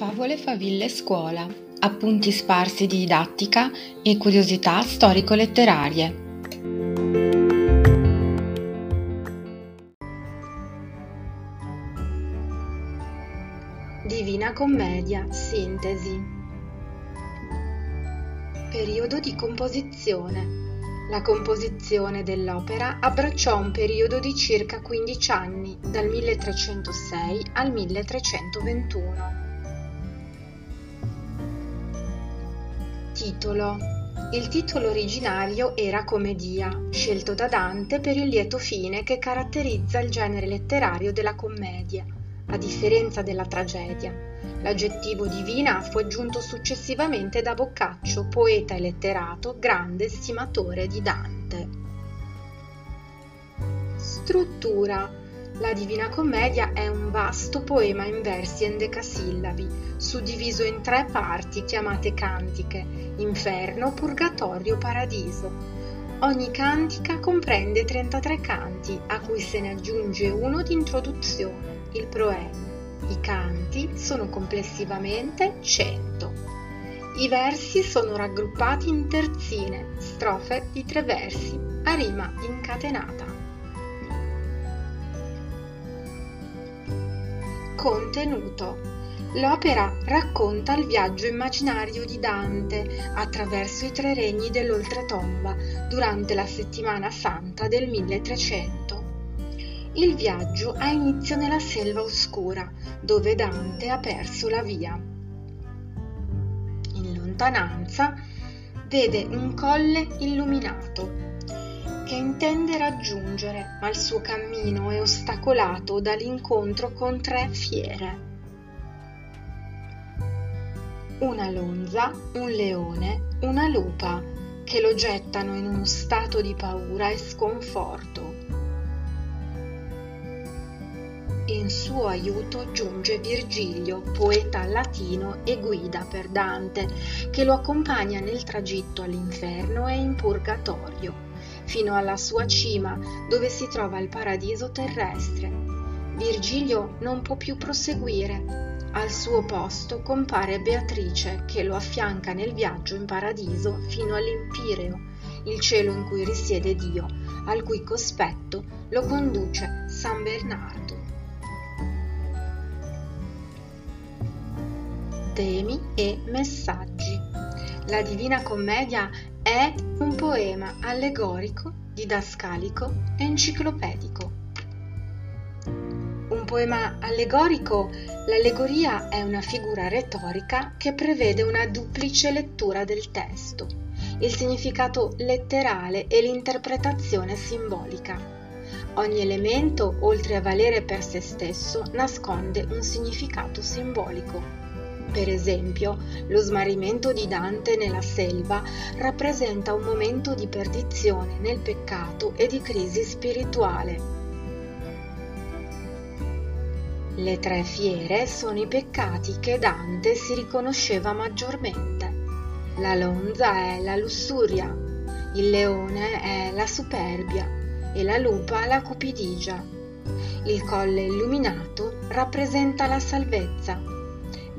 Favole, faville, scuola. Appunti sparsi di didattica e curiosità storico-letterarie. Divina Commedia, sintesi. Periodo di composizione. La composizione dell'opera abbracciò un periodo di circa 15 anni, dal 1306 al 1321. Titolo il titolo originario era Commedia, scelto da Dante per il lieto fine che caratterizza il genere letterario della commedia, a differenza della tragedia. L'aggettivo divina fu aggiunto successivamente da Boccaccio, poeta e letterato, grande stimatore di Dante. Struttura la Divina Commedia è un vasto poema in versi endecasillabi, suddiviso in tre parti chiamate cantiche, Inferno, Purgatorio, Paradiso. Ogni cantica comprende 33 canti, a cui se ne aggiunge uno di introduzione, il proemio. I canti sono complessivamente 100. I versi sono raggruppati in terzine, strofe di tre versi, a rima incatenata. Contenuto L'opera racconta il viaggio immaginario di Dante attraverso i tre regni dell'oltretomba durante la settimana santa del 1300. Il viaggio ha inizio nella selva oscura, dove Dante ha perso la via. In lontananza vede un colle illuminato che intende raggiungere, ma il suo cammino è ostacolato dall'incontro con tre fiere. Una lonza, un leone, una lupa, che lo gettano in uno stato di paura e sconforto. In suo aiuto giunge Virgilio, poeta latino e guida per Dante, che lo accompagna nel tragitto all'inferno e in purgatorio, fino alla sua cima, dove si trova il paradiso terrestre. Virgilio non può più proseguire. Al suo posto compare Beatrice, che lo affianca nel viaggio in paradiso fino all'Empireo, il cielo in cui risiede Dio, al cui cospetto lo conduce San Bernardo. temi e messaggi. La Divina Commedia è un poema allegorico, didascalico e enciclopedico. Un poema allegorico, l'allegoria è una figura retorica che prevede una duplice lettura del testo, il significato letterale e l'interpretazione simbolica. Ogni elemento, oltre a valere per se stesso, nasconde un significato simbolico. Per esempio, lo smarrimento di Dante nella selva rappresenta un momento di perdizione nel peccato e di crisi spirituale. Le tre fiere sono i peccati che Dante si riconosceva maggiormente. La lonza è la lussuria, il leone è la superbia e la lupa la cupidigia. Il colle illuminato rappresenta la salvezza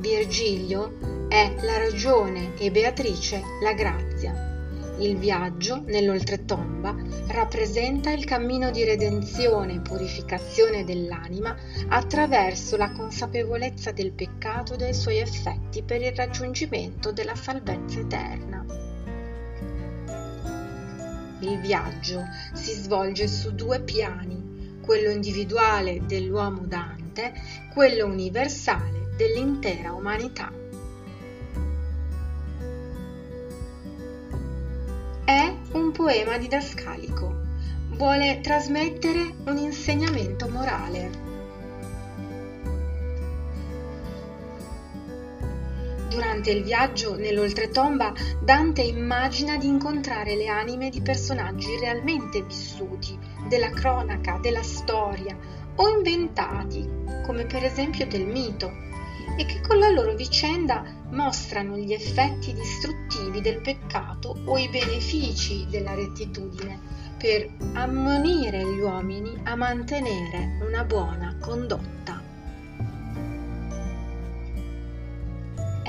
Virgilio è la ragione e Beatrice la grazia. Il viaggio nell'oltretomba rappresenta il cammino di redenzione e purificazione dell'anima attraverso la consapevolezza del peccato e dei suoi effetti per il raggiungimento della salvezza eterna. Il viaggio si svolge su due piani, quello individuale dell'uomo Dante, quello universale dell'intera umanità. È un poema didascalico, vuole trasmettere un insegnamento morale. Durante il viaggio nell'oltretomba Dante immagina di incontrare le anime di personaggi realmente vissuti, della cronaca, della storia o inventati, come per esempio del mito, e che con la loro vicenda mostrano gli effetti distruttivi del peccato o i benefici della rettitudine per ammonire gli uomini a mantenere una buona condotta.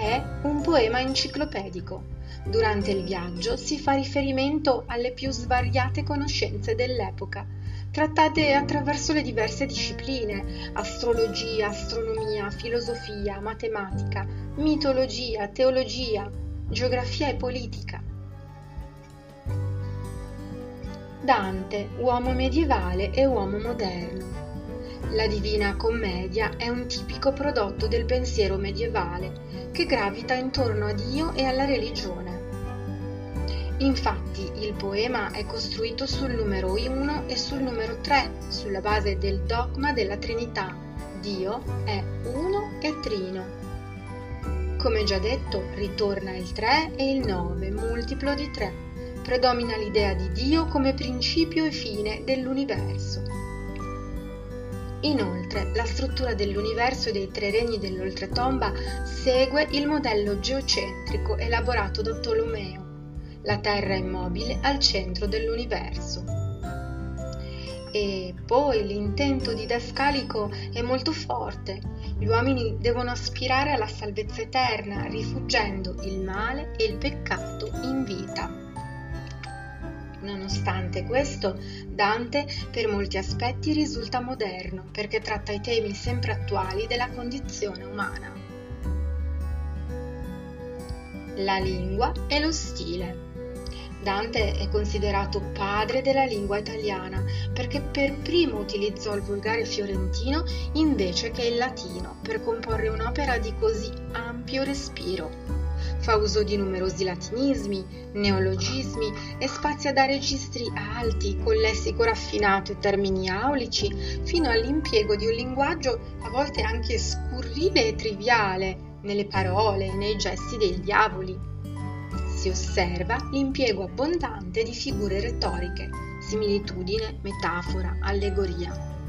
è un poema enciclopedico. Durante il viaggio si fa riferimento alle più svariate conoscenze dell'epoca, trattate attraverso le diverse discipline, astrologia, astronomia, filosofia, matematica, mitologia, teologia, geografia e politica. Dante, uomo medievale e uomo moderno. La Divina Commedia è un tipico prodotto del pensiero medievale che gravita intorno a Dio e alla religione. Infatti il poema è costruito sul numero 1 e sul numero 3 sulla base del dogma della Trinità. Dio è uno e trino. Come già detto, ritorna il 3 e il 9, multiplo di 3. Predomina l'idea di Dio come principio e fine dell'universo. Inoltre, la struttura dell'universo e dei tre regni dell'oltretomba segue il modello geocentrico elaborato da Tolomeo, la Terra immobile al centro dell'universo. E poi l'intento didascalico è molto forte. Gli uomini devono aspirare alla salvezza eterna, rifuggendo il male e il peccato in vita. Nonostante questo, Dante per molti aspetti risulta moderno perché tratta i temi sempre attuali della condizione umana. La lingua e lo stile. Dante è considerato padre della lingua italiana perché per primo utilizzò il volgare fiorentino invece che il latino per comporre un'opera di così ampio respiro. Fa uso di numerosi latinismi, neologismi e spazia da registri alti con lessico raffinato e termini aulici fino all'impiego di un linguaggio a volte anche scurrile e triviale nelle parole e nei gesti dei diavoli. Si osserva l'impiego abbondante di figure retoriche, similitudine, metafora, allegoria.